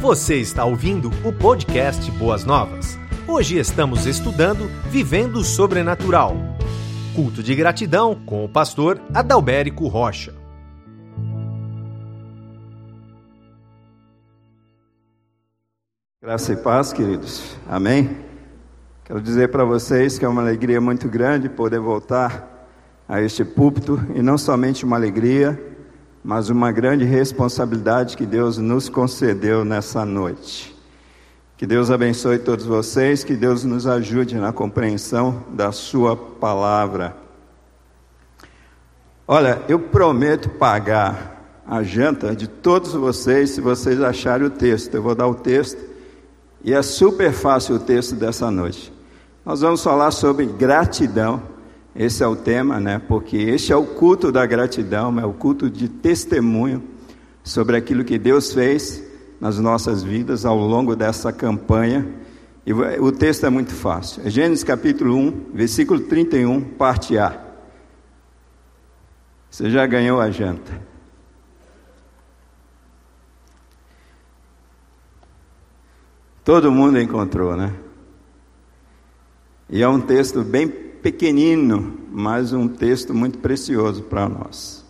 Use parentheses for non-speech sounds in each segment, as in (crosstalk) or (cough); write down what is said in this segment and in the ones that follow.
Você está ouvindo o podcast Boas Novas. Hoje estamos estudando Vivendo o Sobrenatural. Culto de gratidão com o pastor Adalberico Rocha. Graça e paz, queridos. Amém. Quero dizer para vocês que é uma alegria muito grande poder voltar a este púlpito e não somente uma alegria, mas uma grande responsabilidade que Deus nos concedeu nessa noite. Que Deus abençoe todos vocês, que Deus nos ajude na compreensão da Sua palavra. Olha, eu prometo pagar a janta de todos vocês se vocês acharem o texto. Eu vou dar o texto e é super fácil o texto dessa noite. Nós vamos falar sobre gratidão esse é o tema, né? Porque este é o culto da gratidão, é o culto de testemunho sobre aquilo que Deus fez nas nossas vidas ao longo dessa campanha. E o texto é muito fácil. É Gênesis capítulo 1, versículo 31, parte A. Você já ganhou a janta. Todo mundo encontrou, né? E é um texto bem pequenino, mas um texto muito precioso para nós.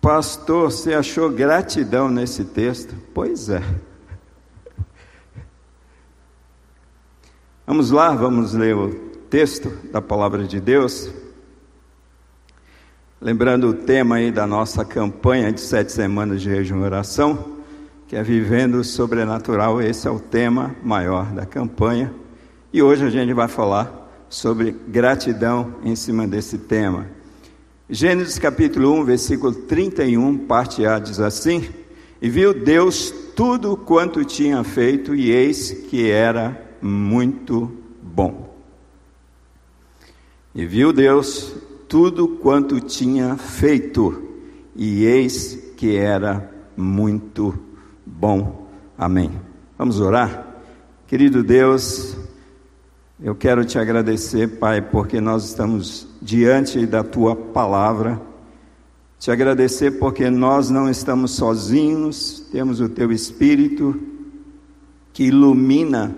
Pastor, você achou gratidão nesse texto? Pois é. (laughs) Vamos lá, vamos ler o texto da palavra de Deus. Lembrando o tema aí da nossa campanha de sete semanas de jejum e oração, que é Vivendo o Sobrenatural, esse é o tema maior da campanha. E hoje a gente vai falar sobre gratidão em cima desse tema. Gênesis capítulo 1, versículo 31, parte A diz assim: E viu Deus tudo quanto tinha feito, e eis que era muito bom. E viu Deus tudo quanto tinha feito, e eis que era muito bom. Amém. Vamos orar? Querido Deus, eu quero te agradecer, Pai, porque nós estamos diante da tua palavra. Te agradecer porque nós não estamos sozinhos, temos o teu espírito que ilumina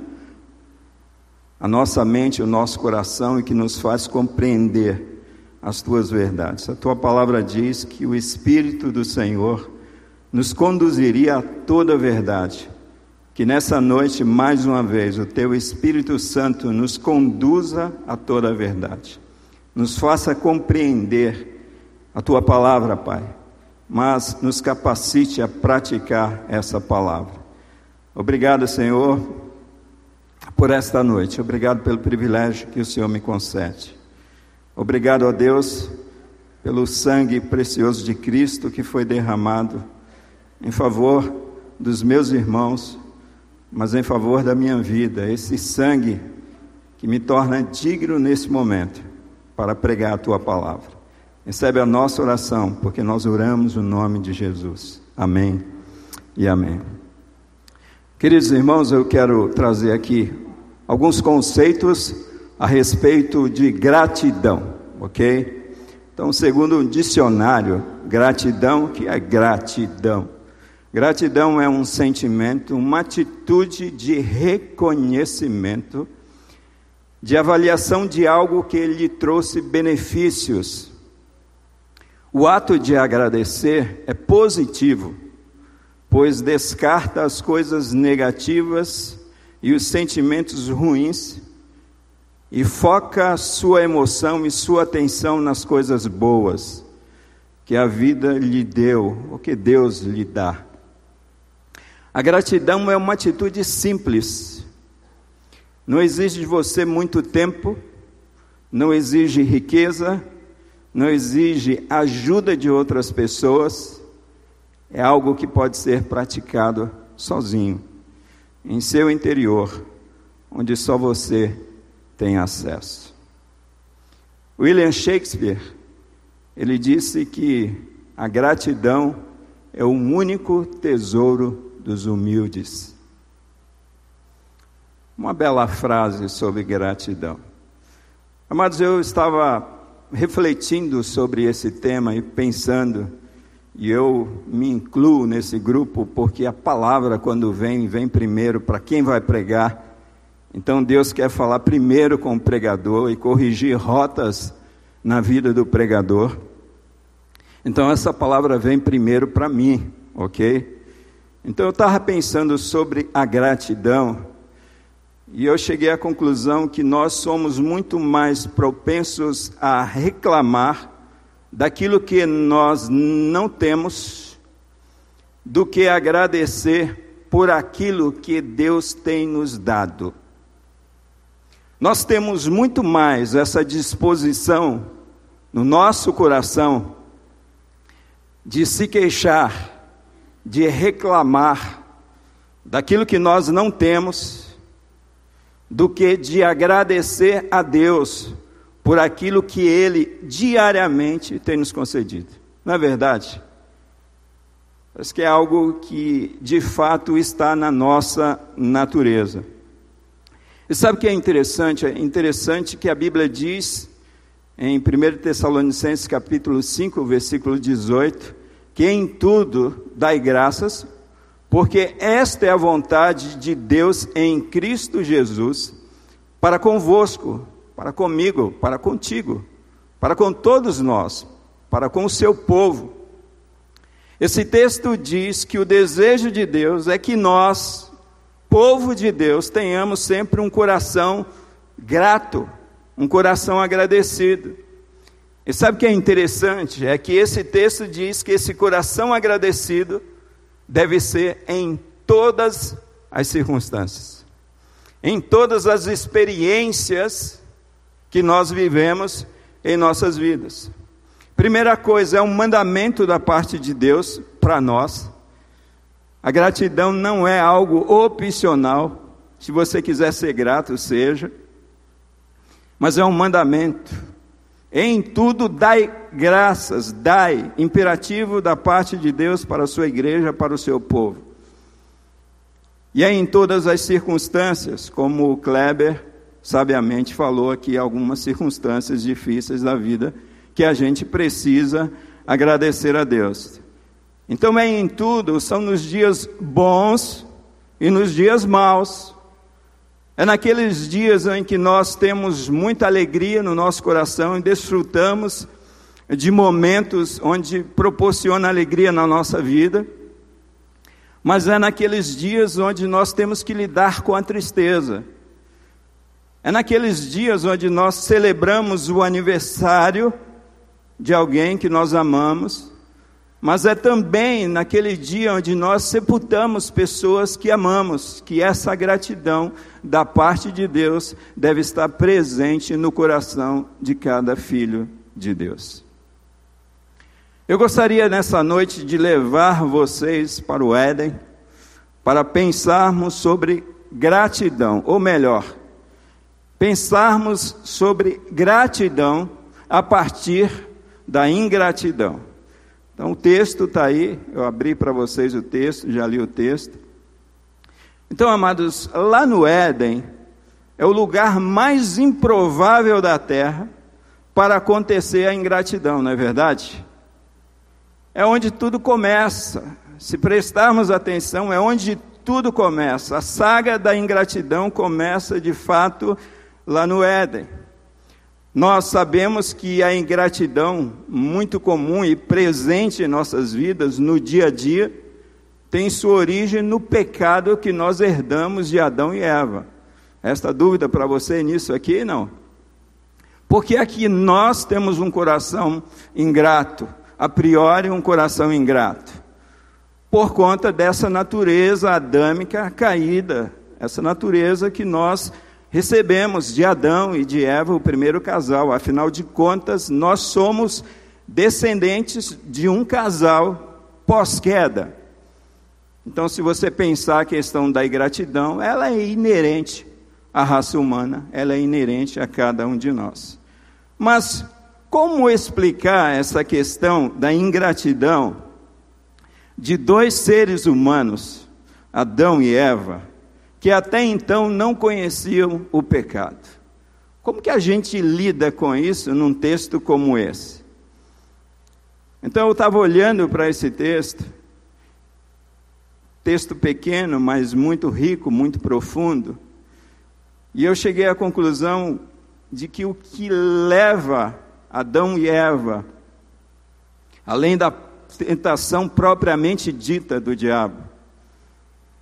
a nossa mente, o nosso coração e que nos faz compreender as tuas verdades. A tua palavra diz que o espírito do Senhor nos conduziria a toda a verdade que nessa noite, mais uma vez, o Teu Espírito Santo nos conduza a toda a verdade, nos faça compreender a Tua palavra, Pai, mas nos capacite a praticar essa palavra. Obrigado, Senhor, por esta noite, obrigado pelo privilégio que o Senhor me concede. Obrigado a Deus pelo sangue precioso de Cristo que foi derramado em favor dos meus irmãos mas em favor da minha vida, esse sangue que me torna digno nesse momento para pregar a tua palavra. Recebe a nossa oração, porque nós oramos o nome de Jesus. Amém e amém. Queridos irmãos, eu quero trazer aqui alguns conceitos a respeito de gratidão, ok? Então, segundo o dicionário, gratidão, que é gratidão? Gratidão é um sentimento, uma atitude de reconhecimento, de avaliação de algo que lhe trouxe benefícios. O ato de agradecer é positivo, pois descarta as coisas negativas e os sentimentos ruins e foca sua emoção e sua atenção nas coisas boas que a vida lhe deu, o que Deus lhe dá. A gratidão é uma atitude simples. Não exige de você muito tempo, não exige riqueza, não exige ajuda de outras pessoas. É algo que pode ser praticado sozinho, em seu interior, onde só você tem acesso. William Shakespeare, ele disse que a gratidão é o único tesouro dos humildes. Uma bela frase sobre gratidão. Amados, eu estava refletindo sobre esse tema e pensando, E eu me incluo nesse grupo porque a palavra, quando vem, vem primeiro para quem vai pregar. Então Deus quer falar primeiro com o pregador e corrigir rotas na vida do pregador. Então essa palavra vem primeiro para mim, ok? Então eu estava pensando sobre a gratidão e eu cheguei à conclusão que nós somos muito mais propensos a reclamar daquilo que nós não temos do que agradecer por aquilo que Deus tem nos dado. Nós temos muito mais essa disposição no nosso coração de se queixar, de reclamar daquilo que nós não temos do que de agradecer a Deus por aquilo que Ele diariamente tem nos concedido. Não é verdade? Acho que é algo que de fato está na nossa natureza. E sabe o que é interessante? É interessante que a Bíblia diz em 1 Tessalonicenses capítulo 5, versículo 18, que em tudo dai graças, porque esta é a vontade de Deus em Cristo Jesus para convosco, para comigo, para contigo, para com todos nós, para com o seu povo. Esse texto diz que o desejo de Deus é que nós, povo de Deus, tenhamos sempre um coração grato, um coração agradecido. E sabe o que é interessante? É que esse texto diz que esse coração agradecido deve ser em todas as circunstâncias, em todas as experiências que nós vivemos em nossas vidas. Primeira coisa, é um mandamento da parte de Deus para nós. A gratidão não é algo opcional. Se você quiser ser grato, seja. Mas é um mandamento. Em tudo dai graças, dai, imperativo da parte de Deus para a sua igreja, para o seu povo. E é em todas as circunstâncias, como o Kleber sabiamente falou aqui, algumas circunstâncias difíceis da vida que a gente precisa agradecer a Deus. Então é em tudo, são nos dias bons e nos dias maus. É naqueles dias em que nós temos muita alegria no nosso coração e desfrutamos de momentos onde proporciona alegria na nossa vida, mas é naqueles dias onde nós temos que lidar com a tristeza. É naqueles dias onde nós celebramos o aniversário de alguém que nós amamos, mas é também naquele dia onde nós sepultamos pessoas que amamos, que essa gratidão da parte de Deus deve estar presente no coração de cada filho de Deus. Eu gostaria nessa noite de levar vocês para o Éden, para pensarmos sobre gratidão, ou melhor, pensarmos sobre gratidão a partir da ingratidão. Então o texto está aí, eu abri para vocês o texto, já li o texto. Então, amados, lá no Éden, é o lugar mais improvável da terra para acontecer a ingratidão, não é verdade? É onde tudo começa. Se prestarmos atenção, é onde tudo começa. A saga da ingratidão começa de fato lá no Éden. Nós sabemos que a ingratidão, muito comum e presente em nossas vidas, no dia a dia, tem sua origem no pecado que nós herdamos de Adão e Eva. Esta dúvida para você nisso aqui? Não. Porque aqui nós temos um coração ingrato, a priori um coração ingrato, por conta dessa natureza adâmica caída, essa natureza que nós recebemos de Adão e de Eva, o primeiro casal. Afinal de contas, nós somos descendentes de um casal pós-queda. Então, se você pensar a questão da ingratidão, ela é inerente à raça humana, ela é inerente a cada um de nós. Mas como explicar essa questão da ingratidão de dois seres humanos, Adão e Eva, que até então não conheciam o pecado. Como que a gente lida com isso num texto como esse? Então eu estava olhando para esse texto, texto pequeno, mas muito rico, muito profundo, e eu cheguei à conclusão de que o que leva Adão e Eva, além da tentação propriamente dita do diabo,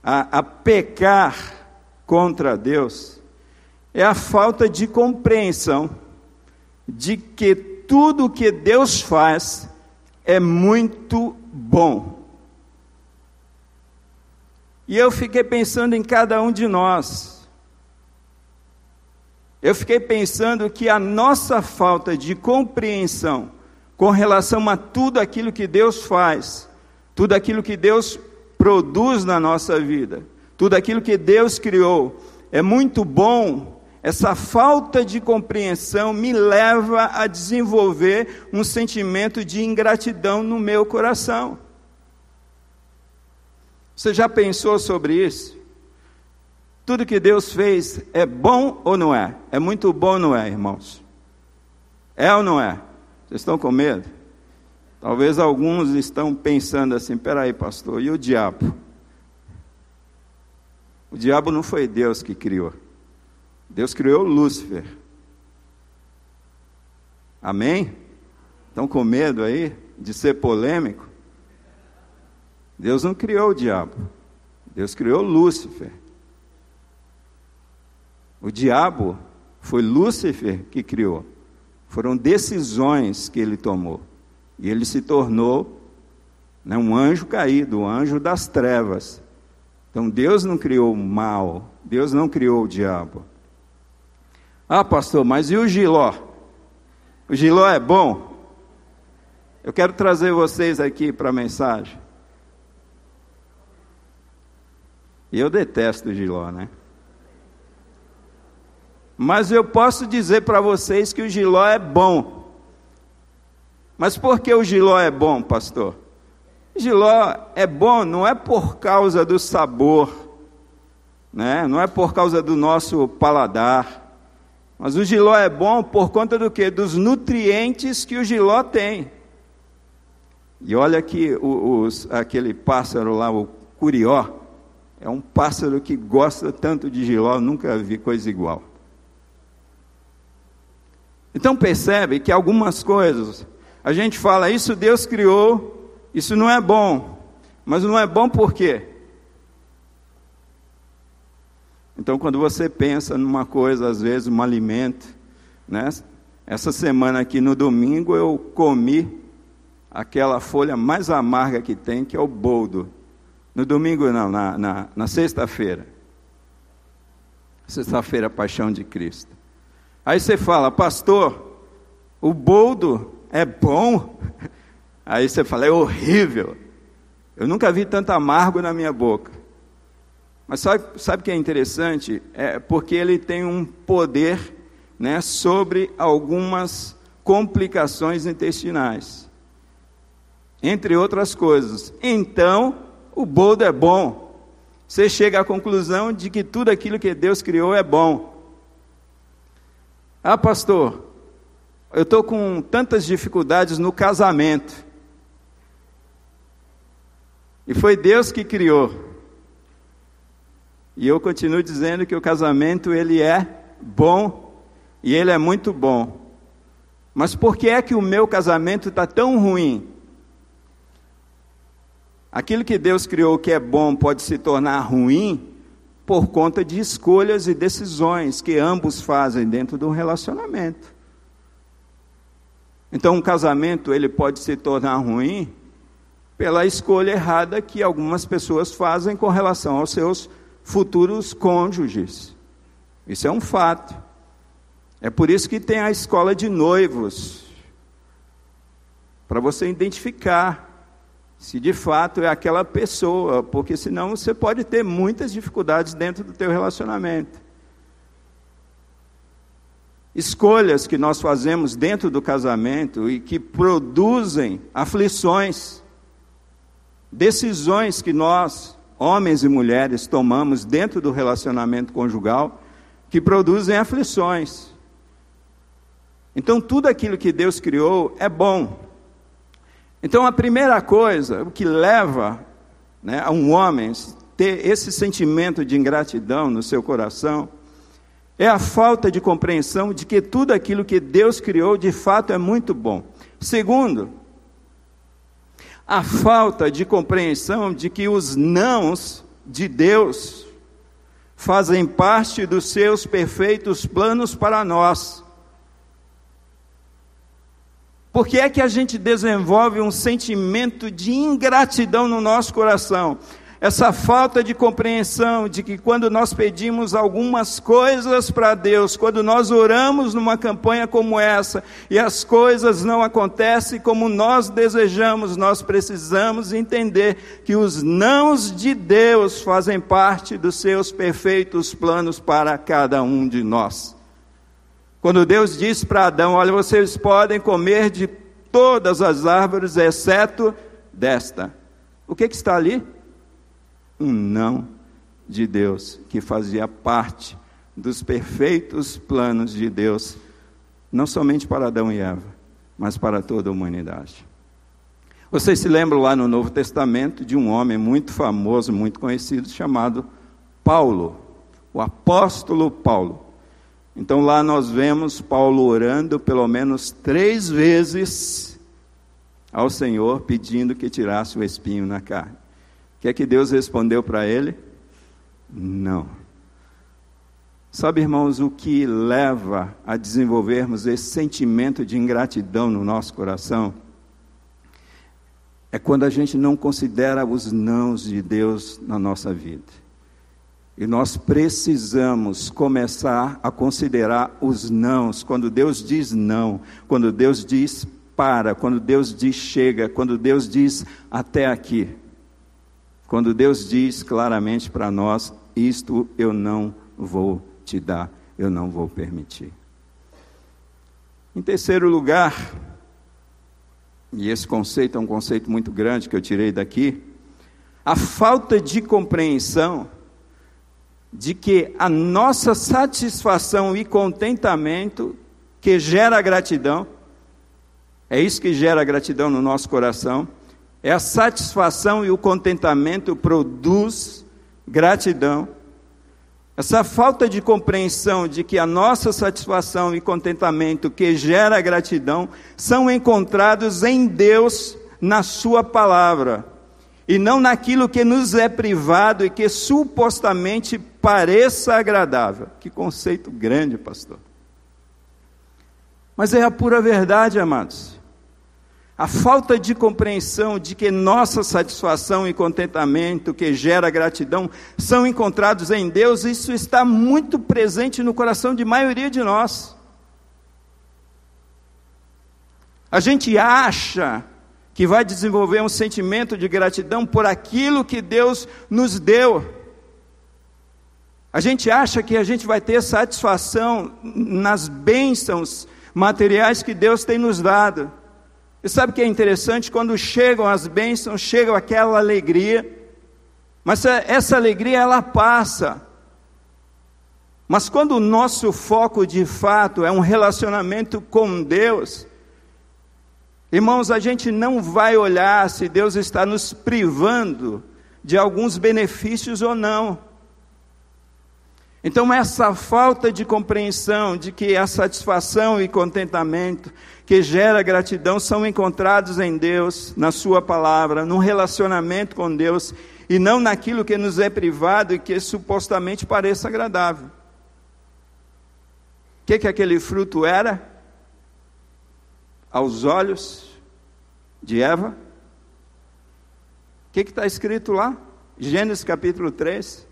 a, a pecar contra Deus, é a falta de compreensão de que tudo que Deus faz é muito bom. E eu fiquei pensando em cada um de nós. Eu fiquei pensando que a nossa falta de compreensão com relação a tudo aquilo que Deus faz, tudo aquilo que Deus produz na nossa vida, tudo aquilo que Deus criou, é muito bom. Essa falta de compreensão me leva a desenvolver um sentimento de ingratidão no meu coração. Você já pensou sobre isso? Tudo que Deus fez é bom ou não é? É muito bom ou não é, irmãos? É ou não é? Vocês estão com medo? Talvez alguns estão pensando assim: peraí, pastor, e o diabo? O diabo não foi Deus que criou. Deus criou Lúcifer. Amém? Estão com medo aí de ser polêmico? Deus não criou o diabo. Deus criou Lúcifer. O diabo foi Lúcifer que criou. Foram decisões que ele tomou. E ele se tornou né, um anjo caído, um anjo das trevas. Então Deus não criou o mal, Deus não criou o diabo. Ah, pastor, mas e o giló? O giló é bom? Eu quero trazer vocês aqui para a mensagem. Eu detesto o giló, né? Mas eu posso dizer para vocês que o giló é bom. Mas por que o giló é bom, pastor? Giló é bom não é por causa do sabor, né? não é por causa do nosso paladar. Mas o giló é bom por conta do que? Dos nutrientes que o giló tem. E olha que os, aquele pássaro lá, o curió, é um pássaro que gosta tanto de giló, nunca vi coisa igual. Então percebe que algumas coisas, a gente fala, isso Deus criou, isso não é bom. Mas não é bom por quê? Então, quando você pensa numa coisa, às vezes, um alimento, né? Essa semana aqui no domingo eu comi aquela folha mais amarga que tem, que é o boldo. No domingo não, na, na, na sexta-feira. Sexta-feira, Paixão de Cristo. Aí você fala, pastor, o boldo é bom? Aí você fala, é horrível. Eu nunca vi tanto amargo na minha boca. Mas sabe, o que é interessante? É porque ele tem um poder né, sobre algumas complicações intestinais. Entre outras coisas. Então, o boldo é bom. Você chega à conclusão de que tudo aquilo que Deus criou é bom. Ah, pastor, eu estou com tantas dificuldades no casamento. E foi Deus que criou. E eu continuo dizendo que o casamento ele é bom e ele é muito bom. Mas por que é que o meu casamento está tão ruim? Aquilo que Deus criou que é bom pode se tornar ruim por conta de escolhas e decisões que ambos fazem dentro de um relacionamento. Então, um casamento ele pode se tornar ruim pela escolha errada que algumas pessoas fazem com relação aos seus futuros cônjuges. Isso é um fato. É por isso que tem a escola de noivos para você identificar se de fato é aquela pessoa, porque senão você pode ter muitas dificuldades dentro do teu relacionamento. Escolhas que nós fazemos dentro do casamento e que produzem aflições, decisões que nós, homens e mulheres, tomamos dentro do relacionamento conjugal, que produzem aflições. Então, tudo aquilo que Deus criou é bom, Então, a primeira coisa, o que leva né, a um homem ter esse sentimento de ingratidão no seu coração, é a falta de compreensão de que tudo aquilo que Deus criou de fato é muito bom. Segundo, a falta de compreensão de que os nãos de Deus fazem parte dos seus perfeitos planos para nós. Por que é que a gente desenvolve um sentimento de ingratidão no nosso coração? Essa falta de compreensão de que quando nós pedimos algumas coisas para Deus, quando nós oramos numa campanha como essa e as coisas não acontecem como nós desejamos, nós precisamos entender que os nãos de Deus fazem parte dos seus perfeitos planos para cada um de nós. Quando Deus disse para Adão: Olha, vocês podem comer de todas as árvores, exceto desta. O que, que está ali? Um não de Deus, que fazia parte dos perfeitos planos de Deus, não somente para Adão e Eva, mas para toda a humanidade. Vocês se lembram lá no Novo Testamento de um homem muito famoso, muito conhecido, chamado Paulo, o apóstolo Paulo. Então lá nós vemos Paulo orando pelo menos três vezes ao Senhor, pedindo que tirasse o espinho na carne que é que Deus respondeu para ele? Não. Sabe, irmãos, o que leva a desenvolvermos esse sentimento de ingratidão no nosso coração? É quando a gente não considera os nãos de Deus na nossa vida. E nós precisamos começar a considerar os nãos. Quando Deus diz não, quando Deus diz para, quando Deus diz chega, quando Deus diz até aqui. Quando Deus diz claramente para nós: Isto eu não vou te dar, eu não vou permitir. Em terceiro lugar, e esse conceito é um conceito muito grande que eu tirei daqui, a falta de compreensão de que a nossa satisfação e contentamento que gera gratidão, é isso que gera gratidão no nosso coração, é a satisfação e o contentamento produz gratidão. Essa falta de compreensão de que a nossa satisfação e contentamento que gera gratidão são encontrados em Deus na Sua palavra e não naquilo que nos é privado e que supostamente pareça agradável. Que conceito grande, pastor. Mas é a pura verdade, amados. A falta de compreensão de que nossa satisfação e contentamento, que gera gratidão, são encontrados em Deus, isso está muito presente no coração de maioria de nós. A gente acha que vai desenvolver um sentimento de gratidão por aquilo que Deus nos deu. A gente acha que a gente vai ter satisfação nas bênçãos materiais que Deus tem nos dado. E sabe o que é interessante? Quando chegam as bênçãos, chega aquela alegria, mas essa alegria ela passa. Mas quando o nosso foco de fato é um relacionamento com Deus, irmãos, a gente não vai olhar se Deus está nos privando de alguns benefícios ou não. Então, essa falta de compreensão de que a satisfação e contentamento que gera gratidão são encontrados em Deus, na Sua palavra, num relacionamento com Deus, e não naquilo que nos é privado e que supostamente pareça agradável. O que, que aquele fruto era? Aos olhos de Eva? O que está escrito lá? Gênesis capítulo 3.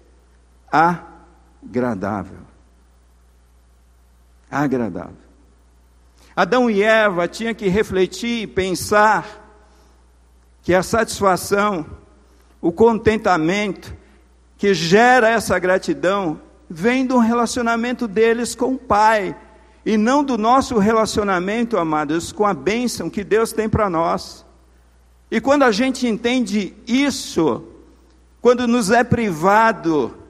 Agradável. Agradável. Adão e Eva tinham que refletir e pensar que a satisfação, o contentamento que gera essa gratidão vem do relacionamento deles com o Pai e não do nosso relacionamento, amados, com a bênção que Deus tem para nós. E quando a gente entende isso, quando nos é privado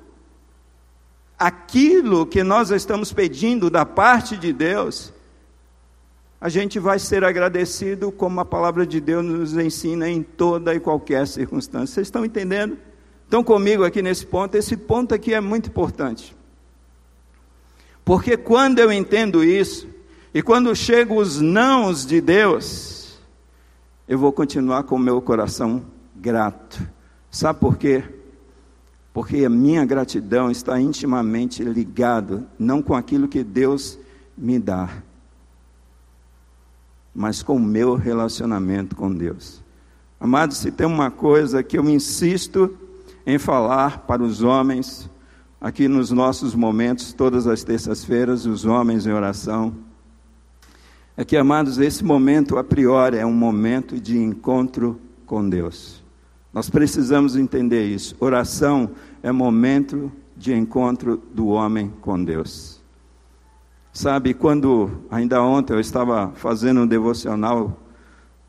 aquilo que nós estamos pedindo da parte de Deus, a gente vai ser agradecido, como a palavra de Deus nos ensina em toda e qualquer circunstância. Vocês estão entendendo? Estão comigo aqui nesse ponto? Esse ponto aqui é muito importante. Porque quando eu entendo isso, e quando chegam os nãos de Deus, eu vou continuar com o meu coração grato. Sabe por quê? Porque a minha gratidão está intimamente ligada não com aquilo que Deus me dá, mas com o meu relacionamento com Deus. Amados, se tem uma coisa que eu insisto em falar para os homens, aqui nos nossos momentos, todas as terças-feiras, os homens em oração, é que, amados, esse momento a priori é um momento de encontro com Deus. Nós precisamos entender isso. Oração é momento de encontro do homem com Deus. Sabe, quando ainda ontem eu estava fazendo um devocional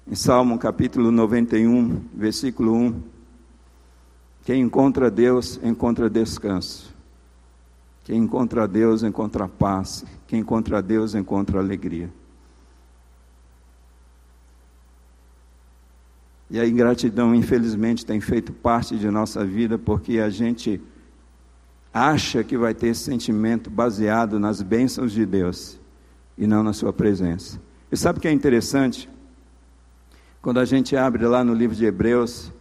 em Salmo capítulo 91, versículo 1. Quem encontra Deus encontra descanso. Quem encontra Deus encontra paz. Quem encontra Deus encontra alegria. E a ingratidão, infelizmente, tem feito parte de nossa vida porque a gente acha que vai ter esse sentimento baseado nas bênçãos de Deus e não na sua presença. E sabe o que é interessante? Quando a gente abre lá no livro de Hebreus,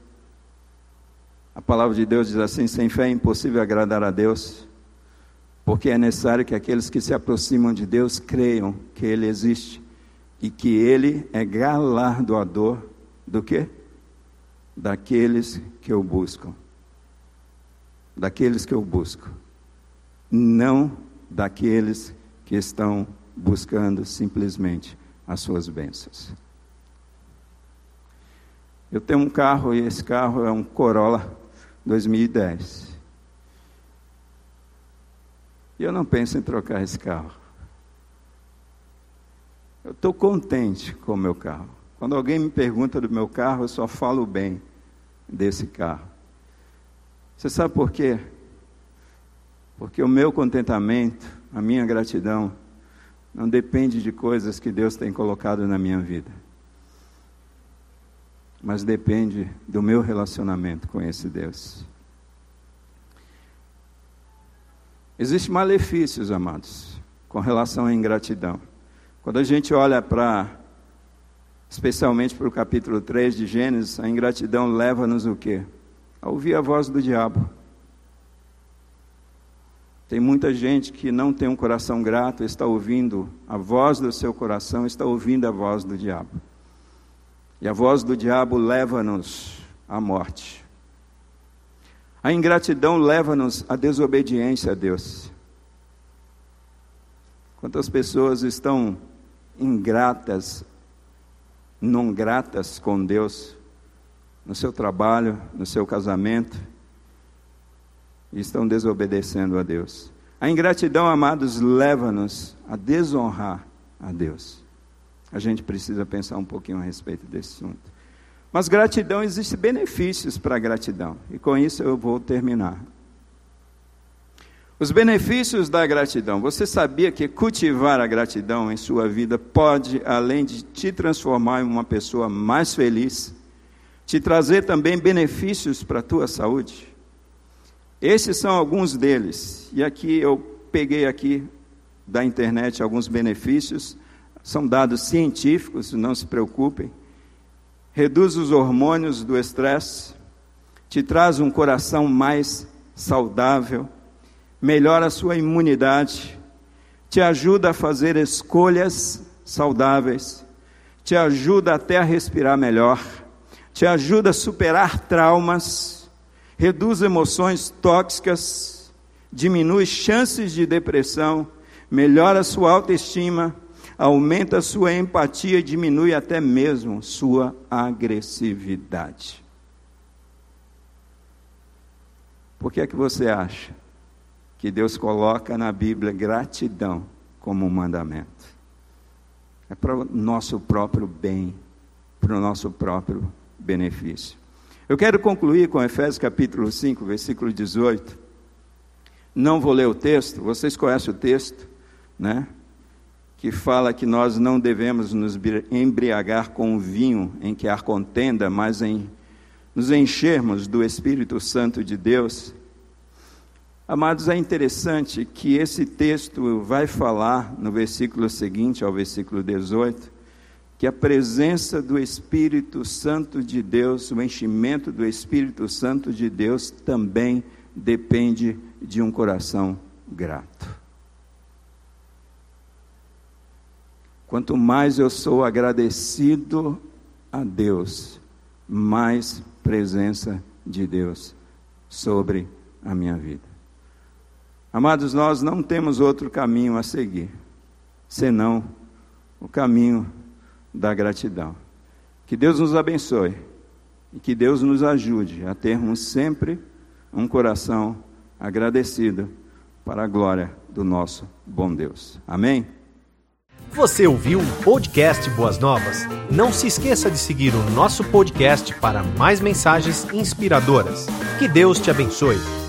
a palavra de Deus diz assim: sem fé é impossível agradar a Deus, porque é necessário que aqueles que se aproximam de Deus creiam que Ele existe e que Ele é galardoador do quê? Daqueles que o buscam daqueles que eu busco, não daqueles que estão buscando simplesmente as suas bênçãos. Eu tenho um carro e esse carro é um Corolla 2010. E eu não penso em trocar esse carro. Eu estou contente com o meu carro. Quando alguém me pergunta do meu carro, eu só falo bem desse carro. Você sabe por quê? Porque o meu contentamento, a minha gratidão, não depende de coisas que Deus tem colocado na minha vida, mas depende do meu relacionamento com esse Deus. Existem malefícios, amados, com relação à ingratidão. Quando a gente olha para, especialmente para o capítulo 3 de Gênesis, a ingratidão leva-nos o quê? a ouvir a voz do diabo. Tem muita gente que não tem um coração grato, está ouvindo a voz do seu coração, está ouvindo a voz do diabo. E a voz do diabo leva-nos à morte. A ingratidão leva-nos à desobediência a Deus. Quantas pessoas estão ingratas, não gratas com Deus, no seu trabalho, no seu casamento, e estão desobedecendo a Deus. A ingratidão, amados, leva-nos a desonrar a Deus. A gente precisa pensar um pouquinho a respeito desse assunto. Mas gratidão, existem benefícios para a gratidão, e com isso eu vou terminar. Os benefícios da gratidão. Você sabia que cultivar a gratidão em sua vida pode, além de te transformar em uma pessoa mais feliz, te trazer também benefícios para a tua saúde. Esses são alguns deles. E aqui eu peguei aqui da internet alguns benefícios, são dados científicos, não se preocupem. Reduz os hormônios do estresse, te traz um coração mais saudável, melhora a sua imunidade, te ajuda a fazer escolhas saudáveis, te ajuda até a respirar melhor te ajuda a superar traumas, reduz emoções tóxicas, diminui chances de depressão, melhora sua autoestima, aumenta sua empatia e diminui até mesmo sua agressividade. Por que é que você acha que Deus coloca na Bíblia gratidão como um mandamento? É para o nosso próprio bem, para o nosso próprio benefício. Eu quero concluir com Efésios capítulo 5, versículo 18. Não vou ler o texto, vocês conhecem o texto, né? que fala que nós não devemos nos embriagar com o vinho em que há contenda, mas em nos enchermos do Espírito Santo de Deus. Amados, é interessante que esse texto vai falar no versículo seguinte ao versículo 18, que a presença do Espírito Santo de Deus, o enchimento do Espírito Santo de Deus também depende de um coração grato. Quanto mais eu sou agradecido a Deus, mais presença de Deus sobre a minha vida. Amados, nós não temos outro caminho a seguir, senão o caminho da gratidão. Que Deus nos abençoe e que Deus nos ajude a termos sempre um coração agradecido para a glória do nosso bom Deus. Amém? Você ouviu o podcast Boas Novas? Não se esqueça de seguir o nosso podcast para mais mensagens inspiradoras. Que Deus te abençoe.